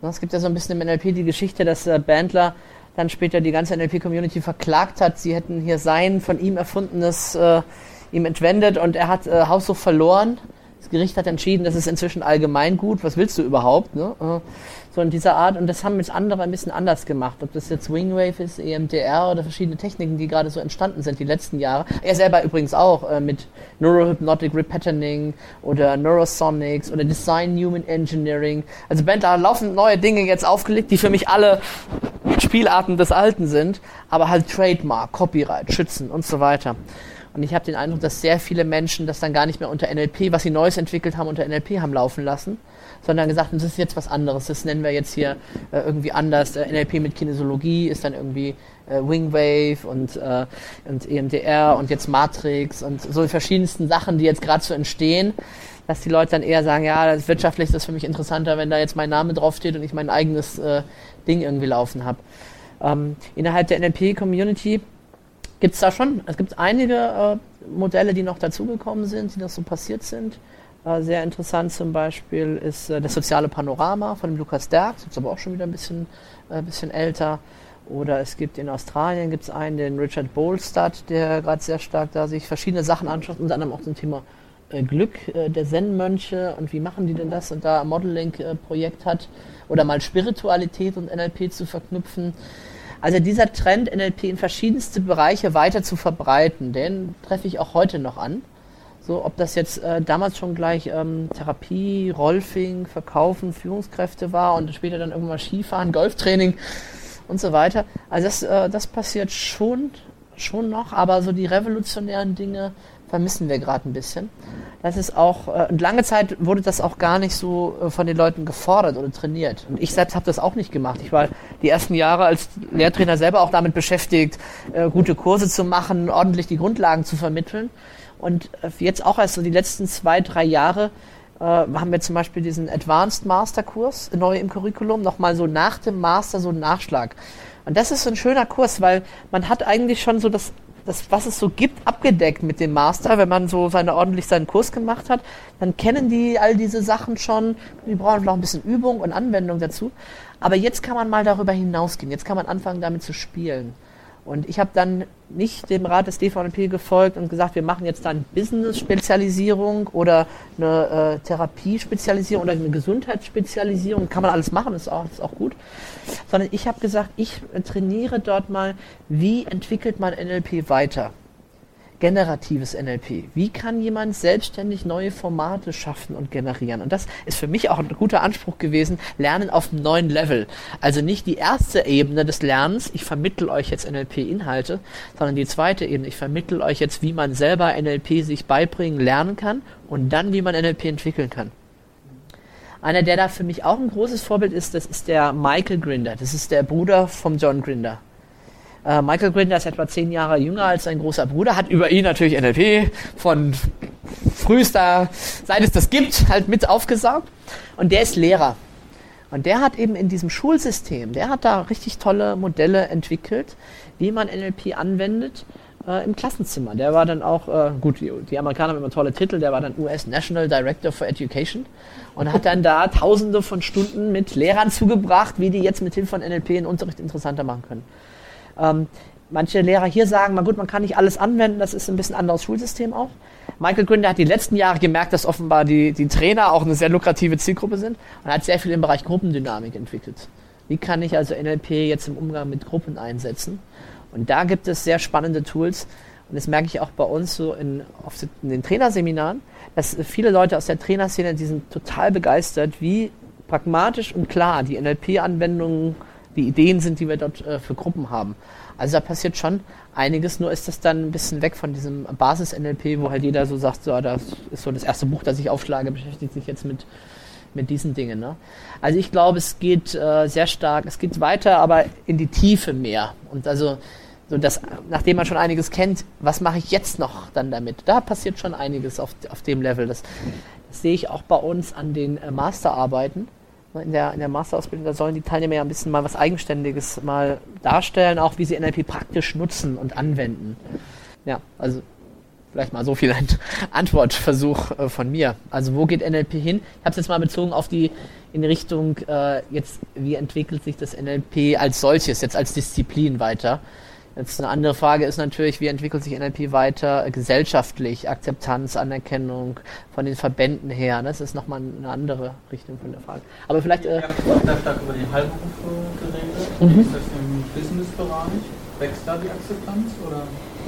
Es gibt ja so ein bisschen im NLP die Geschichte, dass äh, Bandler dann später die ganze NLP-Community verklagt hat, sie hätten hier sein von ihm erfundenes äh, ihm entwendet und er hat äh, Haussucht verloren. Das Gericht hat entschieden, das ist inzwischen allgemein gut. Was willst du überhaupt? Ne? Äh, so in dieser Art. Und das haben jetzt andere ein bisschen anders gemacht. Ob das jetzt Wingwave ist, EMDR oder verschiedene Techniken, die gerade so entstanden sind die letzten Jahre. Er selber übrigens auch äh, mit Neurohypnotic Repatterning oder Neurosonics oder Design Human Engineering. Also Ben, da laufen neue Dinge jetzt aufgelegt, die für mich alle Spielarten des Alten sind, aber halt Trademark, Copyright, Schützen und so weiter. Und ich habe den Eindruck, dass sehr viele Menschen das dann gar nicht mehr unter NLP, was sie Neues entwickelt haben, unter NLP haben laufen lassen, sondern gesagt, das ist jetzt was anderes. Das nennen wir jetzt hier äh, irgendwie anders. Äh, NLP mit Kinesiologie ist dann irgendwie äh, Wingwave und, äh, und EMDR und jetzt Matrix und so die verschiedensten Sachen, die jetzt gerade so entstehen dass die Leute dann eher sagen, ja, das wirtschaftlich ist das für mich interessanter, wenn da jetzt mein Name draufsteht und ich mein eigenes äh, Ding irgendwie laufen habe. Ähm, innerhalb der NLP-Community gibt es da schon, es gibt einige äh, Modelle, die noch dazugekommen sind, die noch so passiert sind. Äh, sehr interessant zum Beispiel ist äh, das soziale Panorama von Lukas Derk, das ist aber auch schon wieder ein bisschen, äh, bisschen älter. Oder es gibt in Australien gibt's einen, den Richard Bolstad, der gerade sehr stark da sich verschiedene Sachen anschaut, unter anderem auch zum Thema äh, Glück äh, der Zen-Mönche und wie machen die denn das und da ein Modeling-Projekt hat oder mal Spiritualität und NLP zu verknüpfen. Also dieser Trend, NLP in verschiedenste Bereiche weiter zu verbreiten, den treffe ich auch heute noch an. So, ob das jetzt äh, damals schon gleich ähm, Therapie, Rolfing, Verkaufen, Führungskräfte war und später dann irgendwann Skifahren, Golftraining und so weiter. Also das, äh, das passiert schon, schon noch, aber so die revolutionären Dinge, vermissen wir gerade ein bisschen. Das ist auch, äh, und lange Zeit wurde das auch gar nicht so äh, von den Leuten gefordert oder trainiert. Und ich selbst habe das auch nicht gemacht. Ich war die ersten Jahre als Lehrtrainer selber auch damit beschäftigt, äh, gute Kurse zu machen, ordentlich die Grundlagen zu vermitteln. Und jetzt auch erst so die letzten zwei, drei Jahre haben wir zum Beispiel diesen Advanced Master Kurs neu im Curriculum, nochmal so nach dem Master so einen Nachschlag. Und das ist so ein schöner Kurs, weil man hat eigentlich schon so das das, was es so gibt, abgedeckt mit dem Master. Wenn man so seine ordentlich seinen Kurs gemacht hat, dann kennen die all diese Sachen schon. Die brauchen auch ein bisschen Übung und Anwendung dazu. Aber jetzt kann man mal darüber hinausgehen. Jetzt kann man anfangen, damit zu spielen. Und ich habe dann nicht dem Rat des DVNP gefolgt und gesagt, wir machen jetzt dann Business-Spezialisierung oder eine äh, Therapiespezialisierung oder eine Gesundheitsspezialisierung. Kann man alles machen, ist auch, ist auch gut. Sondern ich habe gesagt, ich trainiere dort mal, wie entwickelt man NLP weiter generatives NLP. Wie kann jemand selbstständig neue Formate schaffen und generieren? Und das ist für mich auch ein guter Anspruch gewesen, Lernen auf einem neuen Level. Also nicht die erste Ebene des Lernens, ich vermittel euch jetzt NLP-Inhalte, sondern die zweite Ebene, ich vermittel euch jetzt, wie man selber NLP sich beibringen, lernen kann und dann, wie man NLP entwickeln kann. Einer, der da für mich auch ein großes Vorbild ist, das ist der Michael Grinder. Das ist der Bruder vom John Grinder. Äh, Michael Grinder ist etwa zehn Jahre jünger als sein großer Bruder, hat über ihn natürlich NLP von frühester, seit es das gibt, halt mit aufgesaugt. Und der ist Lehrer. Und der hat eben in diesem Schulsystem, der hat da richtig tolle Modelle entwickelt, wie man NLP anwendet äh, im Klassenzimmer. Der war dann auch, äh, gut, die, die, Amerikaner haben immer tolle Titel, der war dann US National Director for Education und hat dann da tausende von Stunden mit Lehrern zugebracht, wie die jetzt mit Hilfe von NLP den Unterricht interessanter machen können. Ähm, manche Lehrer hier sagen, mal gut, man kann nicht alles anwenden, das ist ein bisschen anderes Schulsystem auch. Michael Gründer hat die letzten Jahre gemerkt, dass offenbar die, die Trainer auch eine sehr lukrative Zielgruppe sind und hat sehr viel im Bereich Gruppendynamik entwickelt. Wie kann ich also NLP jetzt im Umgang mit Gruppen einsetzen? Und da gibt es sehr spannende Tools. Und das merke ich auch bei uns so in, in den Trainerseminaren, dass viele Leute aus der Trainerszene, die sind total begeistert, wie pragmatisch und klar die NLP-Anwendungen die Ideen sind, die wir dort äh, für Gruppen haben. Also da passiert schon einiges, nur ist das dann ein bisschen weg von diesem Basis-NLP, wo halt jeder so sagt, so, das ist so das erste Buch, das ich aufschlage, beschäftigt sich jetzt mit, mit diesen Dingen. Ne? Also ich glaube, es geht äh, sehr stark, es geht weiter, aber in die Tiefe mehr. Und also so das, nachdem man schon einiges kennt, was mache ich jetzt noch dann damit? Da passiert schon einiges auf, auf dem Level. Das, das sehe ich auch bei uns an den äh, Masterarbeiten in der, in der Masterausbildung, da sollen die Teilnehmer ja ein bisschen mal was Eigenständiges mal darstellen, auch wie sie NLP praktisch nutzen und anwenden. Ja, also vielleicht mal so viel ein Antwortversuch äh, von mir. Also wo geht NLP hin? Ich habe es jetzt mal bezogen auf die in Richtung äh, jetzt, wie entwickelt sich das NLP als solches, jetzt als Disziplin weiter. Jetzt eine andere Frage ist natürlich, wie entwickelt sich NLP weiter gesellschaftlich, Akzeptanz, Anerkennung von den Verbänden her. Das ist nochmal eine andere Richtung von der Frage. Aber vielleicht. Äh, haben sehr stark über die Heilberufe geredet. Mhm. Ist das im Businessbereich? Wächst da die Akzeptanz oder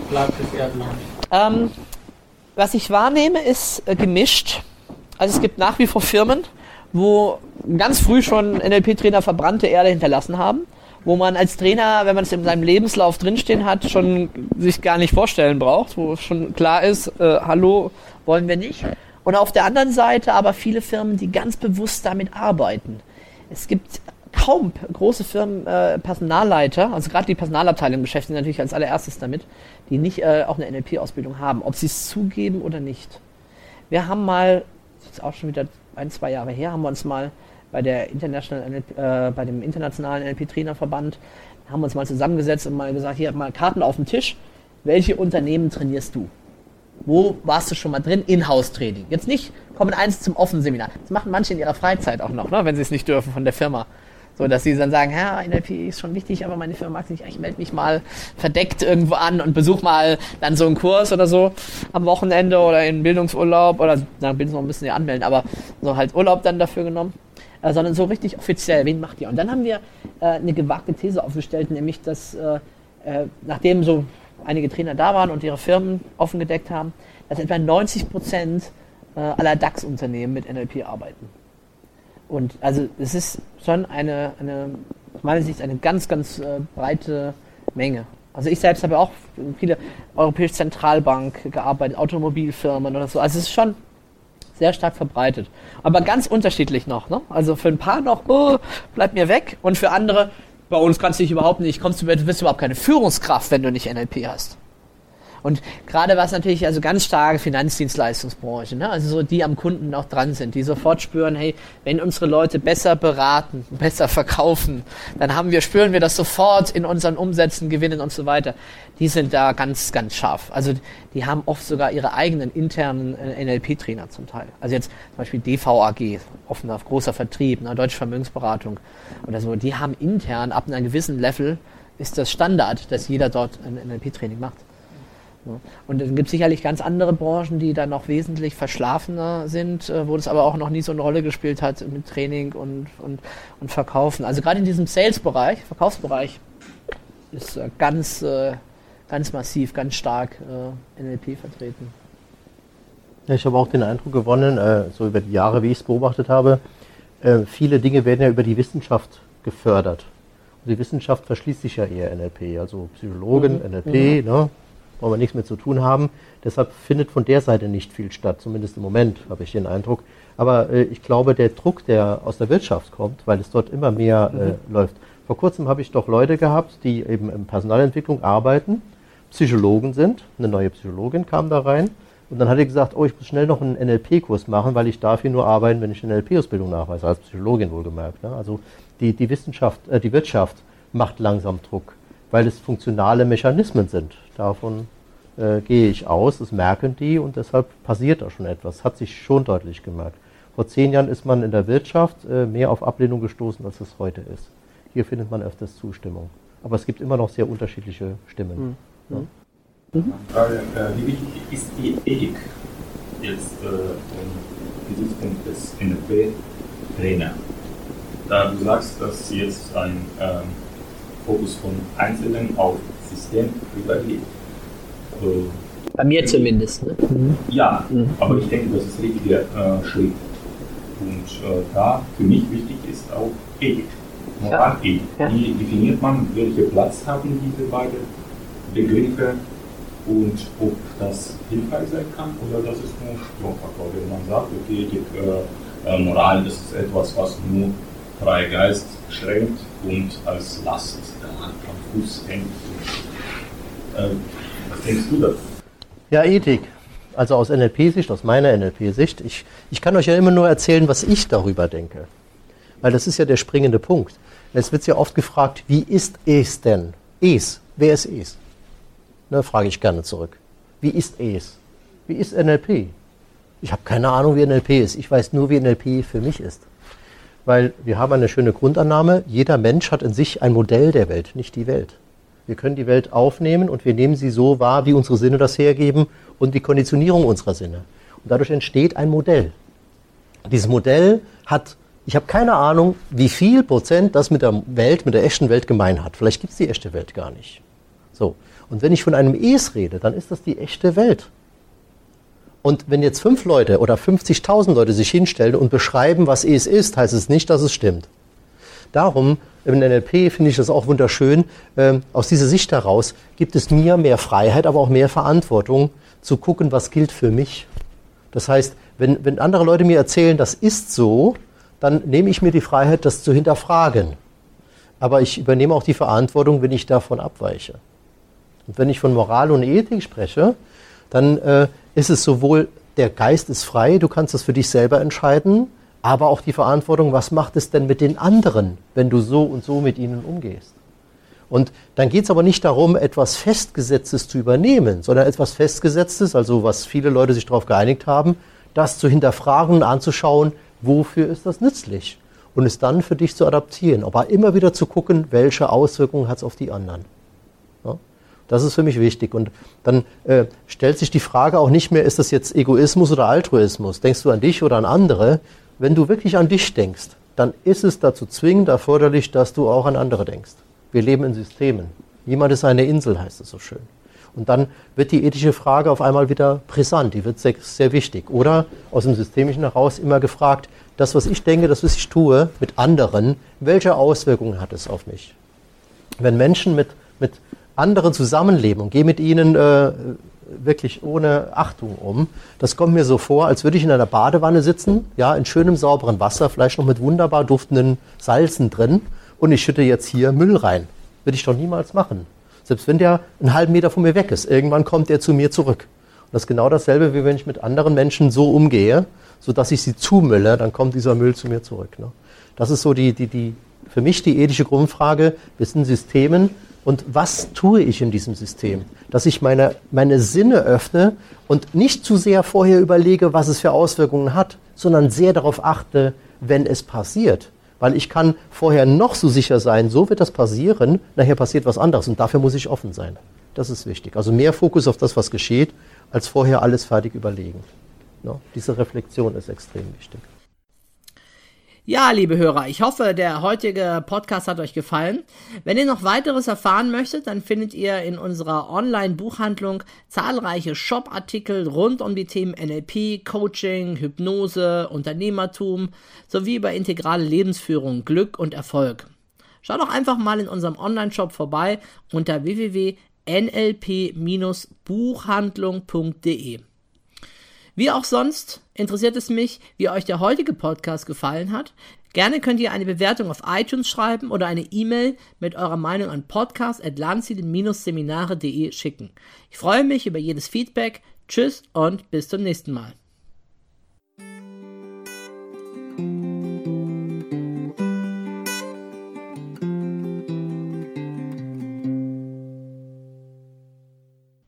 bleibt es eher gleich? Ähm, was ich wahrnehme, ist äh, gemischt. Also es gibt nach wie vor Firmen, wo ganz früh schon NLP-Trainer verbrannte Erde hinterlassen haben wo man als Trainer, wenn man es in seinem Lebenslauf drinstehen hat, schon sich gar nicht vorstellen braucht, wo schon klar ist, äh, hallo, wollen wir nicht. Und auf der anderen Seite aber viele Firmen, die ganz bewusst damit arbeiten. Es gibt kaum große Firmen, äh, Personalleiter, also gerade die Personalabteilung beschäftigen sich natürlich als allererstes damit, die nicht äh, auch eine NLP-Ausbildung haben, ob sie es zugeben oder nicht. Wir haben mal, das ist auch schon wieder ein, zwei Jahre her, haben wir uns mal bei, der International äh, bei dem internationalen NLP-Trainerverband, haben wir uns mal zusammengesetzt und mal gesagt, hier mal Karten auf dem Tisch, welche Unternehmen trainierst du? Wo warst du schon mal drin? Inhouse-Training. Jetzt nicht kommen eins zum offenen Seminar. Das machen manche in ihrer Freizeit auch noch, ne, wenn sie es nicht dürfen von der Firma. So, dass sie dann sagen, ja, NLP ist schon wichtig, aber meine Firma mag es nicht. Ich melde mich mal verdeckt irgendwo an und besuche mal dann so einen Kurs oder so am Wochenende oder in Bildungsurlaub oder ich noch ein bisschen anmelden, aber so halt Urlaub dann dafür genommen äh, sondern so richtig offiziell, wen macht ihr? Und dann haben wir äh, eine gewagte These aufgestellt, nämlich, dass äh, äh nachdem so einige Trainer da waren und ihre Firmen offen gedeckt haben, dass etwa 90 Prozent äh, aller DAX-Unternehmen mit NLP arbeiten. Und also es ist schon eine, eine aus meiner Sicht eine ganz, ganz breite Menge. Also ich selbst habe auch viele Europäische Zentralbank gearbeitet, Automobilfirmen oder so. Also es ist schon sehr stark verbreitet. Aber ganz unterschiedlich noch. Ne? Also für ein paar noch, oh, bleib mir weg. Und für andere, bei uns kannst du dich überhaupt nicht, kommst du, du bist überhaupt keine Führungskraft, wenn du nicht NLP hast. Und gerade was natürlich also ganz starke Finanzdienstleistungsbranche, ne? also so die am Kunden auch dran sind, die sofort spüren, hey, wenn unsere Leute besser beraten, besser verkaufen, dann haben wir, spüren wir das sofort in unseren Umsätzen, Gewinnen und so weiter. Die sind da ganz, ganz scharf. Also die haben oft sogar ihre eigenen internen äh, NLP-Trainer zum Teil. Also jetzt zum Beispiel DVAG, offener großer Vertrieb, ne? Deutsche Vermögensberatung oder so, die haben intern ab einem gewissen Level ist das Standard, dass jeder dort ein NLP-Training macht. Ja. Und es gibt sicherlich ganz andere Branchen, die da noch wesentlich verschlafener sind, äh, wo das aber auch noch nie so eine Rolle gespielt hat mit Training und, und, und Verkaufen. Also gerade in diesem Sales-Bereich, Verkaufsbereich, ist äh, ganz, äh, ganz massiv, ganz stark NLP vertreten. Ja, ich habe auch den Eindruck gewonnen, so über die Jahre, wie ich es beobachtet habe, viele Dinge werden ja über die Wissenschaft gefördert. Und die Wissenschaft verschließt sich ja eher NLP, also Psychologen, mhm. NLP, mhm. ne? Wollen wir nichts mehr zu tun haben. Deshalb findet von der Seite nicht viel statt, zumindest im Moment habe ich den Eindruck. Aber äh, ich glaube, der Druck, der aus der Wirtschaft kommt, weil es dort immer mehr äh, mhm. läuft. Vor kurzem habe ich doch Leute gehabt, die eben in Personalentwicklung arbeiten, Psychologen sind. Eine neue Psychologin kam da rein. Und dann hat er gesagt, oh, ich muss schnell noch einen NLP-Kurs machen, weil ich darf hier nur arbeiten, wenn ich eine NLP-Ausbildung nachweise, als Psychologin wohlgemerkt. Ne? Also die, die Wissenschaft, äh, die Wirtschaft macht langsam Druck, weil es funktionale Mechanismen sind. Davon äh, gehe ich aus, das merken die und deshalb passiert da schon etwas. Hat sich schon deutlich gemerkt. Vor zehn Jahren ist man in der Wirtschaft äh, mehr auf Ablehnung gestoßen, als es heute ist. Hier findet man öfters Zustimmung. Aber es gibt immer noch sehr unterschiedliche Stimmen. Mhm. Ja. Mhm. Frage, äh, wie wichtig ist die Ethik jetzt äh, im Gesichtspunkt des NLP-Trainer? Da du sagst, dass jetzt ein ähm, Fokus von Einzelnen auf System übergeht. Äh, Bei mir zumindest. Ne? Mhm. Ja, mhm. aber ich denke, das ist der richtige äh, Schritt. Und äh, da für mich wichtig ist auch Ethik. Moralethik. Ja. Wie definiert man, welche Platz haben diese beiden Begriffe und ob das hilfreich sein kann oder das ist nur Sprungfaktor. Wenn man sagt, okay, Ethik, äh, äh, Moral, das ist etwas, was nur freier Geist schränkt und als Last am Fuß hängt. Äh, was denkst du dazu? Ja, Ethik. Also aus NLP-Sicht, aus meiner NLP-Sicht, ich, ich kann euch ja immer nur erzählen, was ich darüber denke. Weil das ist ja der springende Punkt. Es wird ja oft gefragt, wie ist es denn? Es, wer ist es? Ne, frage ich gerne zurück. Wie ist es? Wie ist NLP? Ich habe keine Ahnung, wie NLP ist. Ich weiß nur, wie NLP für mich ist weil wir haben eine schöne Grundannahme, jeder Mensch hat in sich ein Modell der Welt, nicht die Welt. Wir können die Welt aufnehmen und wir nehmen sie so wahr, wie unsere Sinne das hergeben und die Konditionierung unserer Sinne. Und dadurch entsteht ein Modell. Dieses Modell hat, ich habe keine Ahnung, wie viel Prozent das mit der Welt, mit der echten Welt gemein hat. Vielleicht gibt es die echte Welt gar nicht. So. Und wenn ich von einem Es rede, dann ist das die echte Welt. Und wenn jetzt fünf Leute oder 50.000 Leute sich hinstellen und beschreiben, was es ist, heißt es nicht, dass es stimmt. Darum, im NLP finde ich das auch wunderschön, äh, aus dieser Sicht heraus gibt es mir mehr Freiheit, aber auch mehr Verantwortung zu gucken, was gilt für mich. Das heißt, wenn, wenn andere Leute mir erzählen, das ist so, dann nehme ich mir die Freiheit, das zu hinterfragen. Aber ich übernehme auch die Verantwortung, wenn ich davon abweiche. Und wenn ich von Moral und Ethik spreche, dann äh, ist es sowohl der Geist ist frei, du kannst das für dich selber entscheiden, aber auch die Verantwortung, was macht es denn mit den anderen, wenn du so und so mit ihnen umgehst. Und dann geht es aber nicht darum, etwas Festgesetztes zu übernehmen, sondern etwas Festgesetztes, also was viele Leute sich darauf geeinigt haben, das zu hinterfragen und anzuschauen, wofür ist das nützlich und es dann für dich zu adaptieren, aber immer wieder zu gucken, welche Auswirkungen hat es auf die anderen. Das ist für mich wichtig. Und dann äh, stellt sich die Frage auch nicht mehr, ist das jetzt Egoismus oder Altruismus? Denkst du an dich oder an andere? Wenn du wirklich an dich denkst, dann ist es dazu zwingend erforderlich, dass du auch an andere denkst. Wir leben in Systemen. Niemand ist eine Insel, heißt es so schön. Und dann wird die ethische Frage auf einmal wieder brisant, die wird sehr, sehr wichtig. Oder aus dem Systemischen heraus immer gefragt, das, was ich denke, das, was ich tue mit anderen, welche Auswirkungen hat es auf mich? Wenn Menschen mit, mit anderen zusammenleben und gehe mit ihnen äh, wirklich ohne Achtung um. Das kommt mir so vor, als würde ich in einer Badewanne sitzen, ja, in schönem sauberen Wasser, vielleicht noch mit wunderbar duftenden Salzen drin und ich schütte jetzt hier Müll rein. Würde ich doch niemals machen. Selbst wenn der einen halben Meter von mir weg ist, irgendwann kommt er zu mir zurück. Und das ist genau dasselbe, wie wenn ich mit anderen Menschen so umgehe, sodass ich sie zumülle, dann kommt dieser Müll zu mir zurück. Ne? Das ist so die, die, die, für mich die ethische Grundfrage. Wir sind Systemen, und was tue ich in diesem System? Dass ich meine, meine Sinne öffne und nicht zu sehr vorher überlege, was es für Auswirkungen hat, sondern sehr darauf achte, wenn es passiert. Weil ich kann vorher noch so sicher sein, so wird das passieren, nachher passiert was anderes und dafür muss ich offen sein. Das ist wichtig. Also mehr Fokus auf das, was geschieht, als vorher alles fertig überlegen. Diese Reflexion ist extrem wichtig. Ja, liebe Hörer, ich hoffe, der heutige Podcast hat euch gefallen. Wenn ihr noch weiteres erfahren möchtet, dann findet ihr in unserer Online-Buchhandlung zahlreiche Shop-Artikel rund um die Themen NLP, Coaching, Hypnose, Unternehmertum sowie über integrale Lebensführung, Glück und Erfolg. Schaut doch einfach mal in unserem Online-Shop vorbei unter www.nlp-buchhandlung.de. Wie auch sonst interessiert es mich, wie euch der heutige Podcast gefallen hat. Gerne könnt ihr eine Bewertung auf iTunes schreiben oder eine E-Mail mit eurer Meinung an podcast.lanziel-seminare.de schicken. Ich freue mich über jedes Feedback. Tschüss und bis zum nächsten Mal.